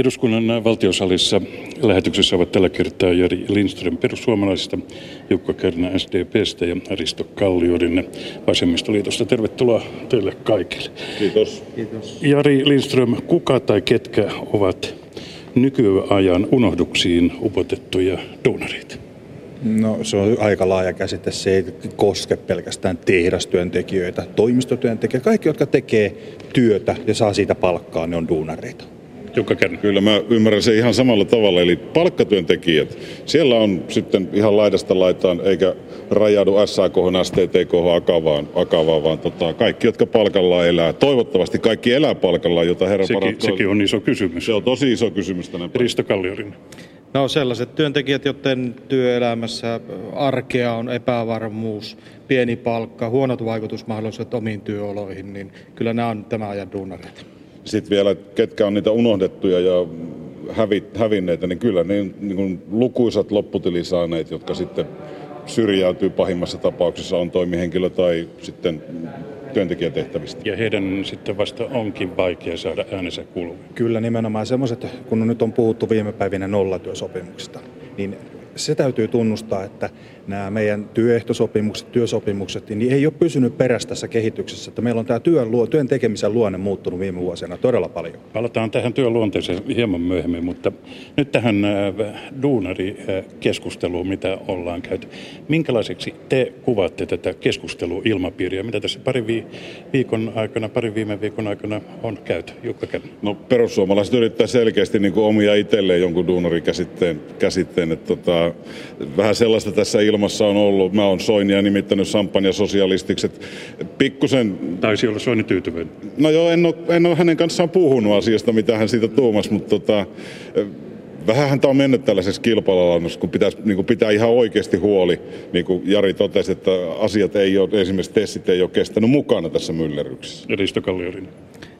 Eduskunnan valtiosalissa lähetyksessä ovat tällä kertaa Jari Lindström perussuomalaisista, Jukka Kärnä SDPstä ja Risto Kalliorinne Vasemmistoliitosta. Tervetuloa teille kaikille. Kiitos. Kiitos. Jari Lindström, kuka tai ketkä ovat nykyajan unohduksiin upotettuja duunareita? No se on aika laaja käsite. Se ei koske pelkästään tehdastyöntekijöitä, toimistotyöntekijöitä. Kaikki, jotka tekee työtä ja saa siitä palkkaa, ne on duunareita. Jukka Kärnä. Kyllä mä ymmärrän se ihan samalla tavalla. Eli palkkatyöntekijät, siellä on sitten ihan laidasta laitaan, eikä rajaudu SAK, STTK, Akavaan, Akavaan vaan tota, kaikki, jotka palkalla elää. Toivottavasti kaikki elää palkalla, jota herra Sekin, paratko. sekin on iso kysymys. Se on tosi iso kysymys tänä päivänä. Risto Kalliorinne. No sellaiset työntekijät, joiden työelämässä arkea on epävarmuus, pieni palkka, huonot vaikutusmahdollisuudet omiin työoloihin, niin kyllä nämä on tämän ajan duunareita. Sitten vielä, ketkä on niitä unohdettuja ja hävi, hävinneitä, niin kyllä niin, niin kuin lukuisat lopputelisaaneet, jotka sitten syrjäytyy pahimmassa tapauksessa on toimihenkilö tai sitten työntekijätehtävistä. Ja heidän sitten vasta onkin vaikea saada äänensä kuuluviin. Kyllä nimenomaan semmoiset, kun nyt on puhuttu viime päivinä nollatyösopimuksista, niin se täytyy tunnustaa, että nämä meidän työehtosopimukset, työsopimukset, niin ei ole pysynyt perässä tässä kehityksessä. Että meillä on tämä työn, luo, työn tekemisen luonne muuttunut viime vuosina todella paljon. Palataan tähän työn luonteeseen hieman myöhemmin, mutta nyt tähän äh, duunarikeskusteluun, mitä ollaan käyty. Minkälaiseksi te kuvaatte tätä keskusteluilmapiiriä, mitä tässä pari vi- viikon aikana, pari viime viikon aikana on käyty? Jukka Kärnä. No perussuomalaiset yrittää selkeästi niin kuin omia itselleen jonkun duunarikäsitteen, käsitteen, että tota, vähän sellaista tässä ilmassa on ollut. Mä oon Soinia nimittänyt sampanja sosialistiksi. Pikkusen, Taisi olla Soini tyytyväinen. no joo, en ole, en ole hänen kanssaan puhunut asiasta, mitä hän siitä tuumas, mutta tota, Vähänhän tämä on mennyt tällaisessa kilpailualannossa, kun pitäisi niin kuin pitää ihan oikeasti huoli. Niin kuin Jari totesi, että asiat ei ole, esimerkiksi testit ei ole kestänyt mukana tässä myllerryksessä. Ja Risto Kalliorinne.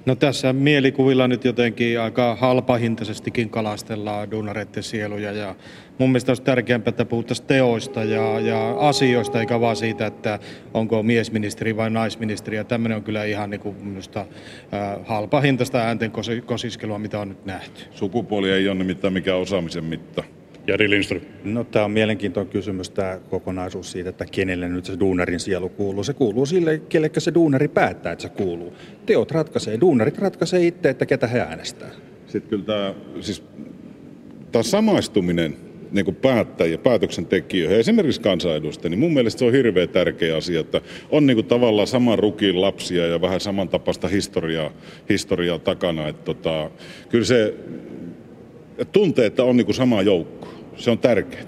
No tässä mielikuvilla nyt jotenkin aika halpahintaisestikin kalastellaan duunareiden sieluja ja mun mielestä olisi tärkeämpää, että puhuttaisiin teoista ja, ja asioista eikä vaan siitä, että onko miesministeri vai naisministeri ja tämmöinen on kyllä ihan niin kuin minusta halpahintaista äänten kosi- kosiskelua, mitä on nyt nähty. Sukupuoli ei ole nimittäin mikään osaamisen mitta. Jari Lindström. No tämä on mielenkiintoinen kysymys tämä kokonaisuus siitä, että kenelle nyt se duunarin sielu kuuluu. Se kuuluu sille, kellekä se duunari päättää, että se kuuluu. Teot ratkaisee, duunarit ratkaisee itse, että ketä he äänestää. Sitten kyllä tämä, siis, tämä samaistuminen niin kuin päättäjiä, päätöksentekijöihin, esimerkiksi kansanedustajia, niin mun mielestä se on hirveän tärkeä asia, että on niin kuin tavallaan saman rukin lapsia ja vähän samantapaista historiaa, historiaa takana. Että tota, kyllä se että tuntee, että on niin kuin sama joukko. Se on tärkeää.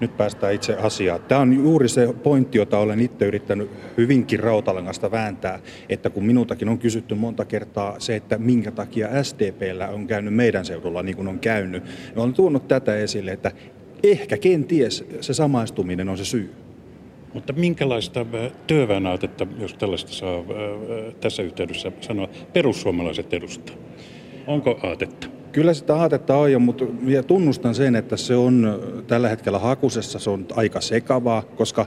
Nyt päästään itse asiaan. Tämä on juuri se pointti, jota olen itse yrittänyt hyvinkin rautalangasta vääntää, että kun minultakin on kysytty monta kertaa se, että minkä takia SDPllä on käynyt meidän seudulla niin kuin on käynyt, niin olen tuonut tätä esille, että ehkä kenties se samaistuminen on se syy. Mutta minkälaista työväenaatetta, jos tällaista saa tässä yhteydessä sanoa, perussuomalaiset edustaa? Onko aatetta? Kyllä sitä aatetta on, jo, mutta minä tunnustan sen, että se on tällä hetkellä hakusessa, se on aika sekavaa, koska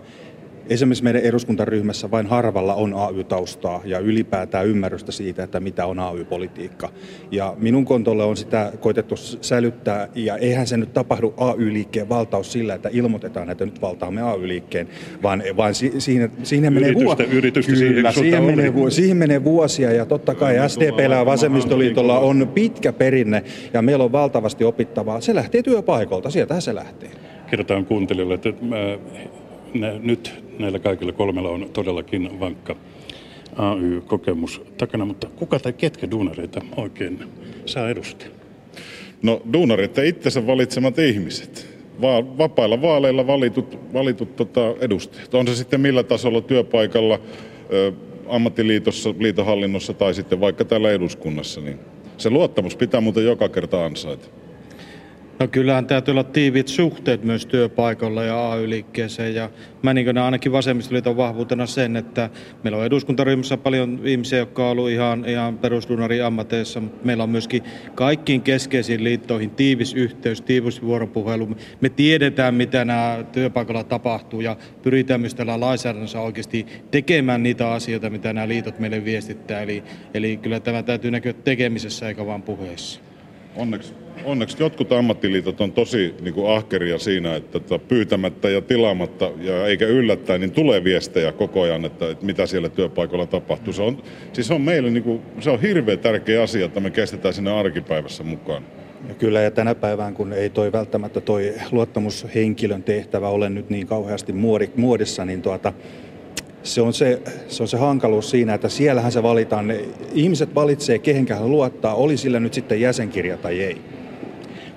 esimerkiksi meidän eduskuntaryhmässä vain harvalla on AY-taustaa ja ylipäätään ymmärrystä siitä, että mitä on AY-politiikka. Ja minun kontolle on sitä koitettu sälyttää, ja eihän se nyt tapahdu AY-liikkeen valtaus sillä, että ilmoitetaan, että nyt valtaamme AY-liikkeen, vaan, vaan si, siinä, siihen menee Yritystä- vuosia. yritystä Kyllä, siihen siihen menee, oli. vu- siihen menee vuosia, ja totta kai SDPllä ja Vasemmistoliitolla on pitkä perinne, ja meillä on valtavasti opittavaa. Se lähtee työpaikolta, sieltähän se lähtee. Kerrotaan kuuntelijoille, että äh, nä, nyt näillä kaikilla kolmella on todellakin vankka AY-kokemus takana, mutta kuka tai ketkä duunareita oikein saa edustaa? No duunarit ja itsensä valitsemat ihmiset. Va- vapailla vaaleilla valitut, valitut tota, edustajat. On se sitten millä tasolla työpaikalla, ö, ammattiliitossa, liitohallinnossa tai sitten vaikka täällä eduskunnassa. Niin se luottamus pitää muuten joka kerta ansaita. No kyllähän täytyy olla tiiviit suhteet myös työpaikalla ja AY-liikkeeseen ja mä niin näen ainakin vasemmistoliiton vahvuutena sen, että meillä on eduskuntaryhmässä paljon ihmisiä, jotka on ollut ihan, ihan perusdunari ammateissa, mutta meillä on myöskin kaikkiin keskeisiin liittoihin tiivis yhteys, tiivis vuoropuhelu. Me tiedetään, mitä nämä työpaikalla tapahtuu ja pyritään myös tällä lainsäädännössä oikeasti tekemään niitä asioita, mitä nämä liitot meille viestittää. Eli, eli kyllä tämä täytyy näkyä tekemisessä eikä vain puheessa. Onneksi, onneksi jotkut ammattiliitot on tosi niin kuin ahkeria siinä, että pyytämättä ja tilaamatta ja eikä yllättäen, niin tulee viestejä koko ajan, että, että mitä siellä työpaikalla tapahtuu. Se on, siis on meille niin kuin, se on hirveän tärkeä asia, että me kestetään sinne arkipäivässä mukaan. Kyllä ja tänä päivään, kun ei toi välttämättä toi luottamushenkilön tehtävä ole nyt niin kauheasti muodissa, niin tuota, se on se, se on se hankaluus siinä, että siellähän se valitaan. Ne ihmiset valitsee, kehenkään luottaa, oli sillä nyt sitten jäsenkirja tai ei.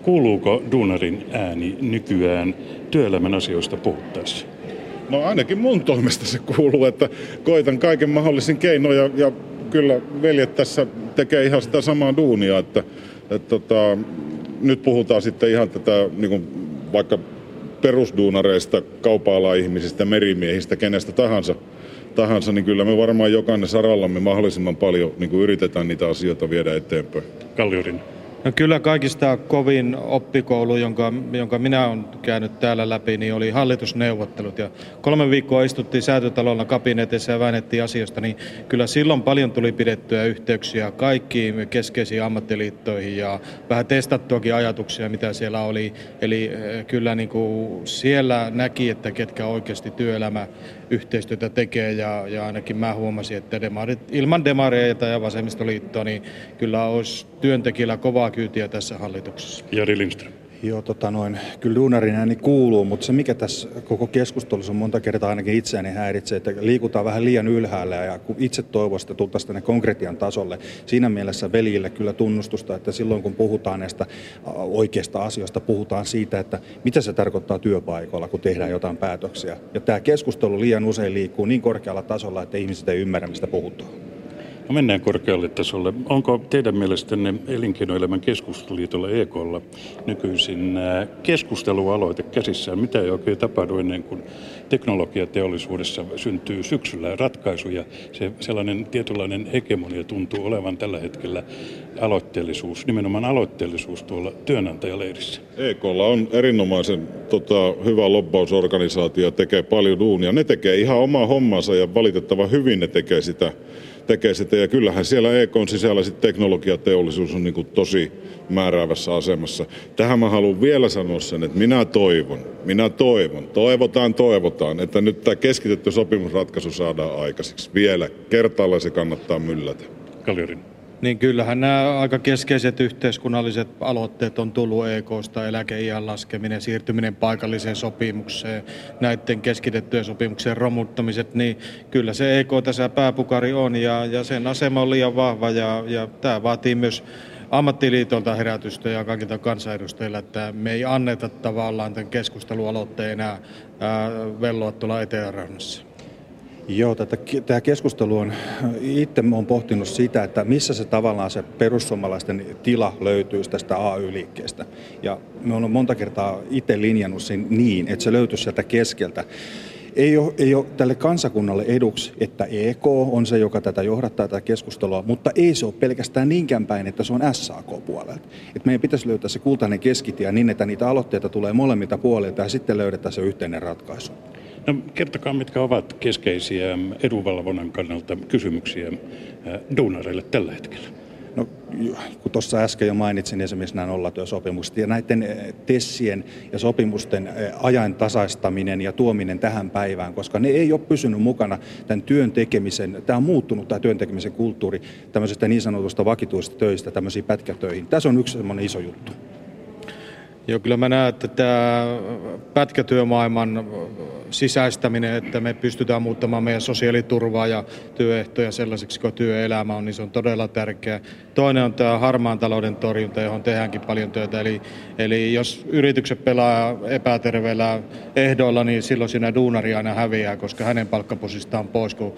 Kuuluuko duunarin ääni nykyään työelämän asioista puhuttaessa? No ainakin mun toimesta se kuuluu, että koitan kaiken mahdollisin keinoja ja, ja kyllä veljet tässä tekee ihan sitä samaa duunia, että, että tota, nyt puhutaan sitten ihan tätä niin kuin vaikka perusduunareista, kaupa ihmisistä, merimiehistä, kenestä tahansa, tahansa, niin kyllä me varmaan jokainen sarallamme mahdollisimman paljon niin kuin yritetään niitä asioita viedä eteenpäin. Kalliorin. No kyllä kaikista kovin oppikoulu, jonka, jonka minä olen käynyt täällä läpi, niin oli hallitusneuvottelut. Ja kolme viikkoa istuttiin säätötalolla kabinetissa ja väännettiin asioista, niin kyllä silloin paljon tuli pidettyä yhteyksiä kaikkiin keskeisiin ammattiliittoihin ja vähän testattuakin ajatuksia, mitä siellä oli. Eli eh, kyllä niin kuin siellä näki, että ketkä oikeasti työelämä yhteistyötä tekee ja, ja ainakin mä huomasin, että demarit, ilman demareita ja vasemmistoliittoa, niin kyllä olisi työntekijällä kovaa kyytiä tässä hallituksessa. Jari Lindström. Joo, tota noin, kyllä duunarin ääni kuuluu, mutta se mikä tässä koko keskustelussa on monta kertaa ainakin itseäni häiritsee, että liikutaan vähän liian ylhäällä ja kun itse toivoisin, että tultaisiin tänne konkretian tasolle, siinä mielessä veljille kyllä tunnustusta, että silloin kun puhutaan näistä oikeista asioista, puhutaan siitä, että mitä se tarkoittaa työpaikoilla, kun tehdään jotain päätöksiä. Ja tämä keskustelu liian usein liikkuu niin korkealla tasolla, että ihmiset ei ymmärrä, mistä puhutaan. No mennään korkealle tasolle. Onko teidän mielestänne elinkeinoelämän keskusteluliitolla EKlla nykyisin keskustelualoite käsissään? Mitä ei oikein tapahdu ennen kuin teknologiateollisuudessa syntyy syksyllä ratkaisuja? Se sellainen tietynlainen hegemonia tuntuu olevan tällä hetkellä aloitteellisuus, nimenomaan aloitteellisuus tuolla työnantajaleirissä. EKlla on erinomaisen tota, hyvä lobbausorganisaatio, tekee paljon duunia. Ne tekee ihan omaa hommansa ja valitettavan hyvin ne tekee sitä tekee sitä. Ja kyllähän siellä EK sisällä sitten teknologiateollisuus on niin tosi määräävässä asemassa. Tähän mä haluan vielä sanoa sen, että minä toivon, minä toivon, toivotaan, toivotaan, että nyt tämä keskitetty sopimusratkaisu saadaan aikaiseksi. Vielä kertaalleen se kannattaa myllätä. Kaljorin. Niin kyllähän nämä aika keskeiset yhteiskunnalliset aloitteet on tullut EKsta, eläkeiän laskeminen, siirtyminen paikalliseen sopimukseen, näiden keskitettyjen sopimuksien romuttamiset, niin kyllä se EK tässä pääpukari on ja, ja sen asema on liian vahva ja, ja tämä vaatii myös ammattiliitolta herätystä ja kaikilta kansanedustajilla, että me ei anneta tavallaan tämän keskustelualoitteen enää ää, velloa tuolla. Joo, tätä, tämä keskustelu on, itse olen pohtinut sitä, että missä se tavallaan se perussuomalaisten tila löytyisi tästä AY-liikkeestä. Ja me olen monta kertaa itse linjannut sen niin, että se löytyisi sieltä keskeltä. Ei ole, ei ole tälle kansakunnalle eduksi, että EK on se, joka tätä johdattaa tätä keskustelua, mutta ei se ole pelkästään niinkään päin, että se on SAK-puolelta. Että meidän pitäisi löytää se kultainen keskitie niin, että niitä aloitteita tulee molemmilta puolilta ja sitten löydetään se yhteinen ratkaisu. No, kertokaa, mitkä ovat keskeisiä edunvalvonnan kannalta kysymyksiä äh, duunareille tällä hetkellä. No, kun tuossa äsken jo mainitsin esimerkiksi nämä nollatyösopimukset ja näiden äh, tessien ja sopimusten äh, ajan tasaistaminen ja tuominen tähän päivään, koska ne ei ole pysynyt mukana tämän työn tekemisen, tämä on muuttunut tämä työn tekemisen kulttuuri tämmöisestä niin sanotusta vakituista töistä tämmöisiin pätkätöihin. Tässä on yksi semmoinen iso juttu. Joo, kyllä mä näen, että tämä pätkätyömaailman sisäistäminen, että me pystytään muuttamaan meidän sosiaaliturvaa ja työehtoja sellaisiksi kuin työelämä on, niin se on todella tärkeää. Toinen on tämä harmaan talouden torjunta, johon tehdäänkin paljon työtä. Eli, eli jos yritykset pelaa epäterveellä ehdoilla, niin silloin siinä duunari aina häviää, koska hänen palkkaposistaan pois, kun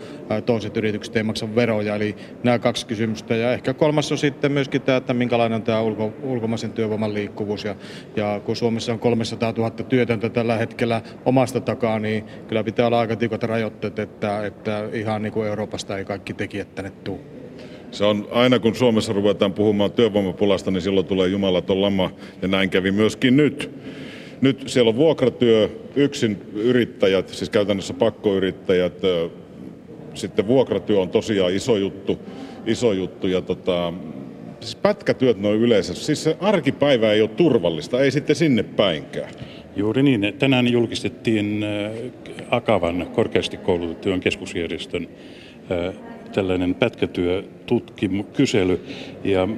toiset yritykset ei maksa veroja. Eli nämä kaksi kysymystä. Ja ehkä kolmas on sitten myöskin tämä, että minkälainen on tämä ulko, ulkomaisen työvoiman liikkuvuus. Ja, ja kun Suomessa on 300 000 työtöntä tällä hetkellä omasta takaa, niin kyllä pitää olla aika tiukat rajoitteet, että, että ihan niin kuin Euroopasta ei kaikki tekijät tänne tule. Se on aina kun Suomessa ruvetaan puhumaan työvoimapulasta, niin silloin tulee jumalaton lama ja näin kävi myöskin nyt. Nyt siellä on vuokratyö, yksin yrittäjät, siis käytännössä pakkoyrittäjät. Sitten vuokratyö on tosiaan iso juttu, iso juttu ja tota, siis pätkätyöt noin yleensä, siis se arkipäivä ei ole turvallista, ei sitten sinne päinkään. Juuri niin. Tänään julkistettiin äh, Akavan korkeasti koulutettujen keskusjärjestön äh, tällainen pätkätyötutkimukysely ja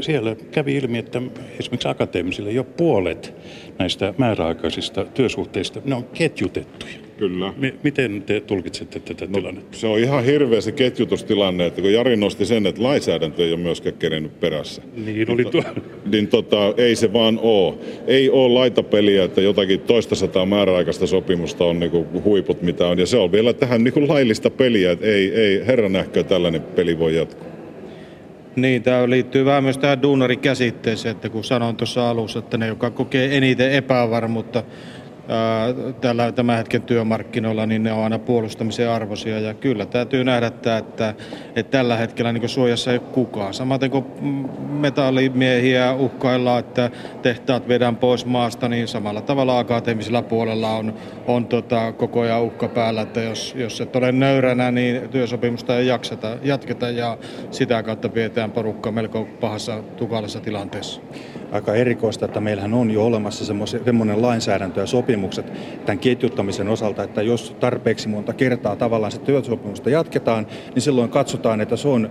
siellä kävi ilmi, että esimerkiksi akateemisille jo puolet näistä määräaikaisista työsuhteista, ne on ketjutettuja. Kyllä. M- miten te tulkitsette tätä no, tilannetta? Se on ihan hirveä se ketjutustilanne, että kun Jari nosti sen, että lainsäädäntö ei ole myöskään kerennyt perässä. Niin oli tuo. Niin tota, ei se vaan oo. Ei ole laitapeliä, että jotakin toista sataa määräaikaista sopimusta on niinku huiput mitä on. Ja se on vielä tähän niinku laillista peliä, että ei, ei herra nähkö tällainen peli voi jatkua. Niin, tämä liittyy vähän myös tähän duunarikäsitteeseen, että kun sanoin tuossa alussa, että ne, jotka kokee eniten epävarmuutta tällä tämän hetken työmarkkinoilla, niin ne on aina puolustamisen arvoisia. Ja kyllä täytyy nähdä, että, että, että tällä hetkellä niin suojassa ei ole kukaan. Samaten kuin metallimiehiä uhkaillaan, että tehtaat vedään pois maasta, niin samalla tavalla akateemisella puolella on, on tota, koko ajan uhka päällä, että jos, jos et ole nöyränä, niin työsopimusta ei jakseta, jatketa ja sitä kautta pidetään porukka melko pahassa tukalassa tilanteessa aika erikoista, että meillähän on jo olemassa semmoinen lainsäädäntö ja sopimukset tämän ketjuttamisen osalta, että jos tarpeeksi monta kertaa tavallaan se työsopimusta jatketaan, niin silloin katsotaan, että se on,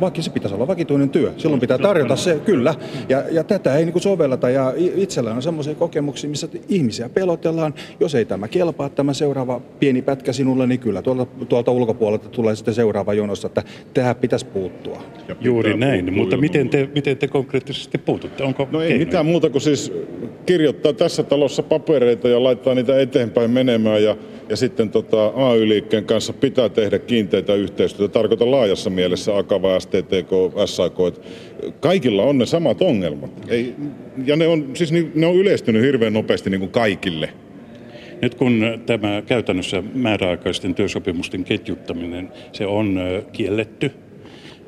vaikka se pitäisi olla vakituinen työ. Silloin pitää tarjota se, kyllä. Ja, ja tätä ei niin sovelleta. Ja itsellä on semmoisia kokemuksia, missä ihmisiä pelotellaan. Jos ei tämä kelpaa, tämä seuraava pieni pätkä sinulle, niin kyllä tuolta, tuolta ulkopuolelta tulee sitten seuraava jonossa, että tähän pitäisi puuttua. Juuri näin, mutta miten te, miten te konkreettisesti puututte? Onko No ei keinoja? mitään muuta kuin siis kirjoittaa tässä talossa papereita ja laittaa niitä eteenpäin menemään ja, ja sitten tota AY-liikkeen kanssa pitää tehdä kiinteitä yhteistyötä. Tarkoitan laajassa mielessä Akava, STTK, SAK, että kaikilla on ne samat ongelmat. Ei, ja ne on, siis ne on yleistynyt hirveän nopeasti niin kuin kaikille. Nyt kun tämä käytännössä määräaikaisten työsopimusten ketjuttaminen, se on kielletty –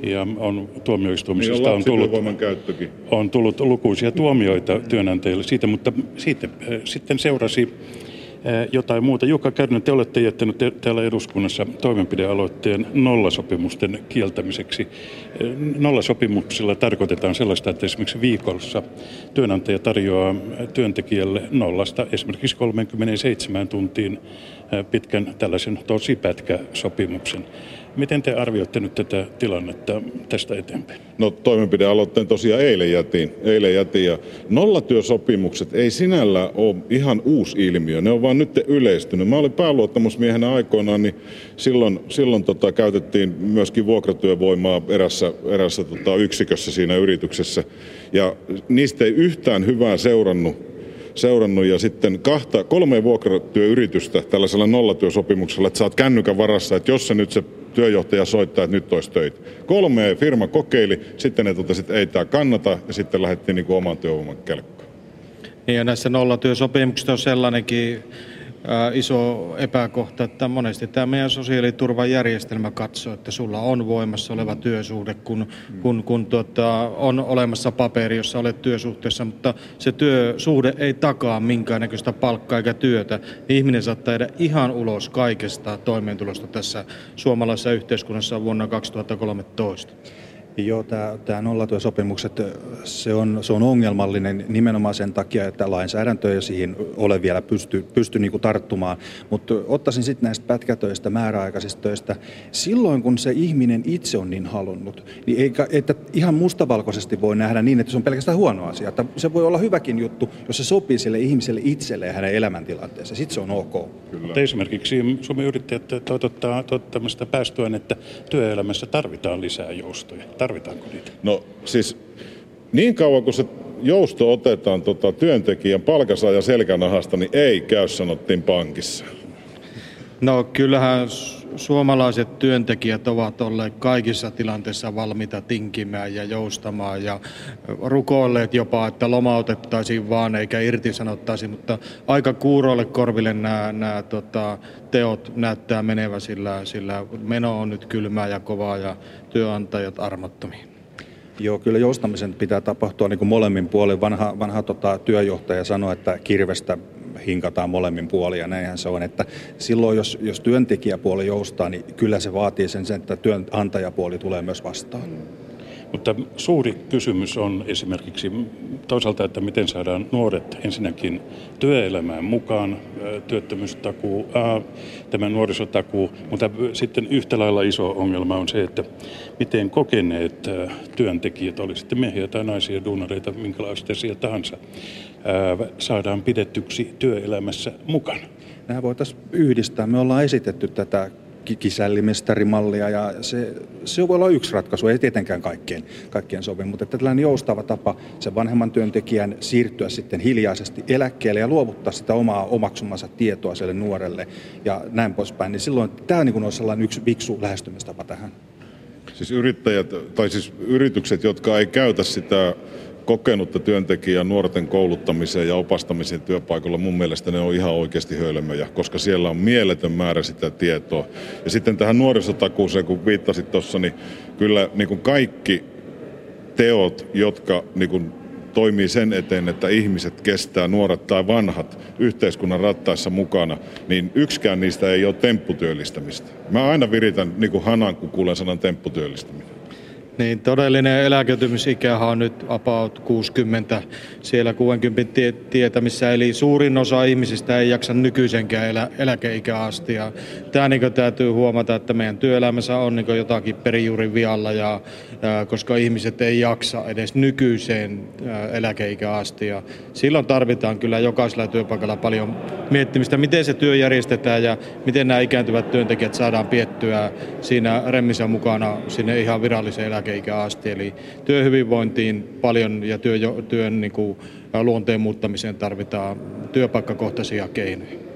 ja on tuomioistuimisesta niin on, tullut, käyttökin. on tullut lukuisia tuomioita työnantajille siitä, mutta siitä, sitten seurasi jotain muuta. Jukka Kärnä, te olette jättänyt täällä eduskunnassa toimenpidealoitteen nollasopimusten kieltämiseksi. Nollasopimuksilla tarkoitetaan sellaista, että esimerkiksi viikossa työnantaja tarjoaa työntekijälle nollasta esimerkiksi 37 tuntiin pitkän tällaisen tosi pätkä sopimuksen. Miten te arvioitte nyt tätä tilannetta tästä eteenpäin? No toimenpidealoitteen tosiaan eilen jätin. Eilen jätin ja nollatyösopimukset ei sinällä ole ihan uusi ilmiö. Ne on vaan nyt yleistynyt. Mä olin pääluottamusmiehenä aikoinaan, niin silloin, silloin tota, käytettiin myöskin vuokratyövoimaa erässä, erässä tota, yksikössä siinä yrityksessä. Ja niistä ei yhtään hyvää seurannut seurannut ja sitten kahta, kolme vuokratyöyritystä tällaisella nollatyösopimuksella, että saat kännykän varassa, että jos se nyt se työjohtaja soittaa, että nyt olisi töitä. Kolme firma kokeili, sitten ne totesi, että ei tämä kannata ja sitten lähdettiin niin kuin oman työvoiman kelkkaan. Niin ja näissä nollatyösopimuksissa on sellainenkin iso epäkohta, että monesti tämä meidän sosiaaliturvajärjestelmä katsoo, että sulla on voimassa oleva työsuhde, kun, kun, kun tuota, on olemassa paperi, jossa olet työsuhteessa, mutta se työsuhde ei takaa minkäännäköistä palkkaa eikä työtä. Ihminen saattaa jäädä ihan ulos kaikesta toimeentulosta tässä suomalaisessa yhteiskunnassa vuonna 2013. Joo, tämä, tämä nollatyösopimukset, se on, se on ongelmallinen nimenomaan sen takia, että lainsäädäntö ei siihen ole vielä pysty, pysty niin tarttumaan. Mutta ottaisin sitten näistä pätkätöistä, määräaikaisista töistä, silloin kun se ihminen itse on niin halunnut, niin eikä, että ihan mustavalkoisesti voi nähdä niin, että se on pelkästään huono asia. Että se voi olla hyväkin juttu, jos se sopii sille ihmiselle itselle ja hänen elämäntilanteeseen. Sitten se on ok. Kyllä. esimerkiksi Suomen yrittäjät toivottaa tämmöistä päästöä, että työelämässä tarvitaan lisää joustoja Tarvitaanko niitä? No siis niin kauan kuin se jousto otetaan tota, työntekijän palkansaajan selkänahasta, niin ei käy, sanottiin pankissa. No kyllähän suomalaiset työntekijät ovat olleet kaikissa tilanteissa valmiita tinkimään ja joustamaan ja rukoilleet jopa, että lomautettaisiin vaan eikä irtisanottaisi, mutta aika kuuroille korville nämä, nämä tota, teot näyttää menevä, sillä, sillä meno on nyt kylmää ja kovaa ja työnantajat armottomia. Joo, kyllä joustamisen pitää tapahtua niin kuin molemmin puolin. Vanha, vanha tota, työjohtaja sanoi, että kirvestä hinkataan molemmin puolin ja näinhän se on. Että silloin jos, jos työntekijäpuoli joustaa, niin kyllä se vaatii sen, että työnantajapuoli tulee myös vastaan. Mutta suuri kysymys on esimerkiksi toisaalta, että miten saadaan nuoret ensinnäkin työelämään mukaan, työttömyystakuu, ää, tämä nuorisotakuu, mutta sitten yhtä lailla iso ongelma on se, että miten kokeneet työntekijät, oli sitten miehiä tai naisia, duunareita, minkälaisia tahansa, saadaan pidettyksi työelämässä mukana. Nämä voitaisiin yhdistää. Me ollaan esitetty tätä kisällimestarimallia ja se, se voi olla yksi ratkaisu, ei tietenkään kaikkien, kaikkien sovi, mutta tällainen joustava tapa sen vanhemman työntekijän siirtyä sitten hiljaisesti eläkkeelle ja luovuttaa sitä omaa omaksumansa tietoa sille nuorelle ja näin poispäin, niin silloin tämä niin on sellainen yksi viksu lähestymistapa tähän. Siis yrittäjät, tai siis yritykset, jotka ei käytä sitä kokenutta työntekijää nuorten kouluttamiseen ja opastamiseen työpaikalla, mun mielestä ne on ihan oikeasti hölmöjä, koska siellä on mieletön määrä sitä tietoa. Ja sitten tähän nuorisotakuuseen, kun viittasit tuossa, niin kyllä niin kuin kaikki teot, jotka niin kuin toimii sen eteen, että ihmiset kestää, nuoret tai vanhat, yhteiskunnan rattaissa mukana, niin yksikään niistä ei ole tempputyöllistämistä. Mä aina viritän niin kuin hanan, kun kuulen sanan tempputyöllistäminen. Niin, todellinen eläköitymisikähän on nyt about 60 siellä 60 tie- tietämissä, eli suurin osa ihmisistä ei jaksa nykyisenkään elä, eläkeikä asti. Ja tämä niin täytyy huomata, että meidän työelämässä on niin jotakin perijuurin vialla, ja, ja, koska ihmiset ei jaksa edes nykyiseen eläkeikä asti. Ja silloin tarvitaan kyllä jokaisella työpaikalla paljon miettimistä, miten se työ järjestetään ja miten nämä ikääntyvät työntekijät saadaan piettyä siinä remmissä mukana sinne ihan viralliseen eläke eläkeikään asti. Eli työhyvinvointiin paljon ja työ, työn niin kuin, luonteen muuttamiseen tarvitaan työpaikkakohtaisia keinoja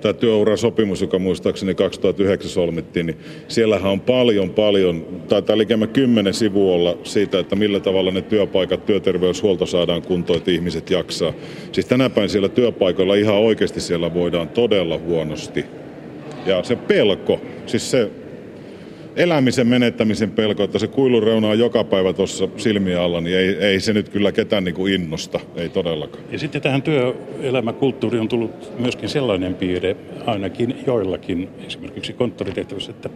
tämä työurasopimus, joka muistaakseni 2009 solmittiin, niin siellähän on paljon, paljon, tai taitaa likemä kymmenen sivua olla siitä, että millä tavalla ne työpaikat, työterveyshuolto saadaan kuntoon, että ihmiset jaksaa. Siis tänä päivänä siellä työpaikoilla ihan oikeasti siellä voidaan todella huonosti. Ja se pelko, siis se elämisen menettämisen pelko, että se kuilureuna on joka päivä tuossa silmien alla, niin ei, ei se nyt kyllä ketään niin kuin innosta, ei todellakaan. Ja sitten tähän työelämäkulttuuriin on tullut myöskin sellainen piirre, ainakin joillakin, esimerkiksi konttoritehtävissä, että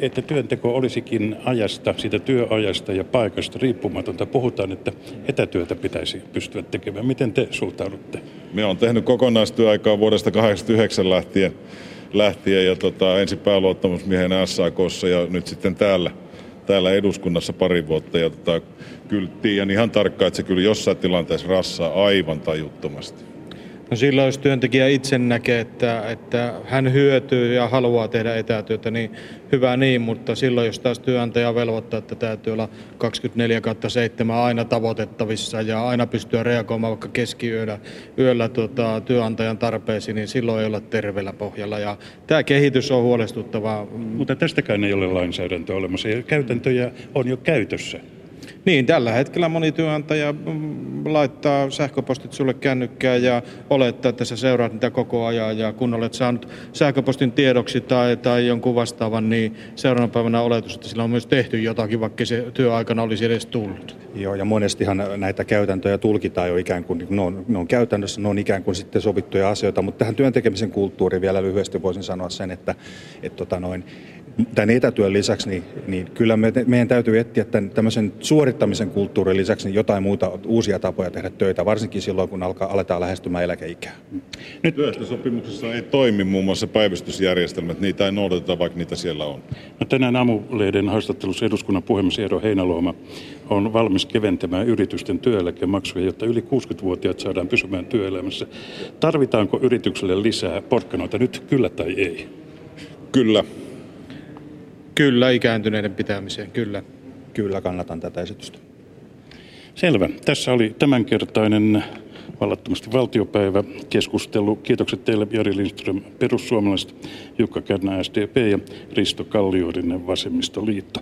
että työnteko olisikin ajasta, siitä työajasta ja paikasta riippumatonta. Puhutaan, että etätyötä pitäisi pystyä tekemään. Miten te suhtaudutte? Me on tehnyt kokonaistyöaikaa vuodesta 1989 lähtien lähtien ja tota, ensin pääluottamusmiehen SAKssa ja nyt sitten täällä, täällä eduskunnassa pari vuotta. Ja tota, kyllä tiedän ihan tarkkaan, että se kyllä jossain tilanteessa rassaa aivan tajuttomasti. No silloin, jos työntekijä itse näkee, että, että hän hyötyy ja haluaa tehdä etätyötä, niin hyvä niin, mutta silloin, jos taas työnantaja velvoittaa, että täytyy olla 24 7 aina tavoitettavissa ja aina pystyä reagoimaan vaikka keskiyöllä yöllä tuota, työnantajan tarpeisiin, niin silloin ei olla terveellä pohjalla. Ja tämä kehitys on huolestuttavaa. Mutta tästäkään ei ole lainsäädäntöä olemassa käytäntöjä on jo käytössä. Niin, tällä hetkellä moni työnantaja mm, laittaa sähköpostit sulle kännykkään ja olettaa, että sä seuraat niitä koko ajan. Ja kun olet saanut sähköpostin tiedoksi tai, tai jonkun vastaavan, niin seuraavana päivänä oletus, että sillä on myös tehty jotakin, vaikka se työaikana olisi edes tullut. Joo, ja monestihan näitä käytäntöjä tulkitaan jo ikään kuin, ne on, ne on käytännössä, ne on ikään kuin sitten sovittuja asioita, mutta tähän työntekemisen kulttuuriin vielä lyhyesti voisin sanoa sen, että, että tota noin, tämän etätyön lisäksi, niin, niin kyllä me, meidän täytyy etsiä tämän, tämmöisen suorittamisen kulttuurin lisäksi niin jotain muuta uusia tapoja tehdä töitä, varsinkin silloin, kun alkaa, aletaan lähestymään eläkeikää. Nyt työehtosopimuksessa ei toimi muun muassa päivystysjärjestelmät, niitä ei noudateta, vaikka niitä siellä on. No, tänään aamulehden haastattelussa eduskunnan puhemies Eero Heinäluoma on valmis keventämään yritysten työeläkemaksuja, jotta yli 60-vuotiaat saadaan pysymään työelämässä. Tarvitaanko yritykselle lisää porkkanoita nyt, kyllä tai ei? Kyllä. Kyllä, ikääntyneiden pitämiseen, kyllä. Kyllä, kannatan tätä esitystä. Selvä. Tässä oli tämänkertainen vallattomasti valtiopäivä keskustelu. Kiitokset teille Jari Lindström perussuomalaiset, Jukka Kärnä SDP ja Risto Kallioidinen Vasemmistoliitto.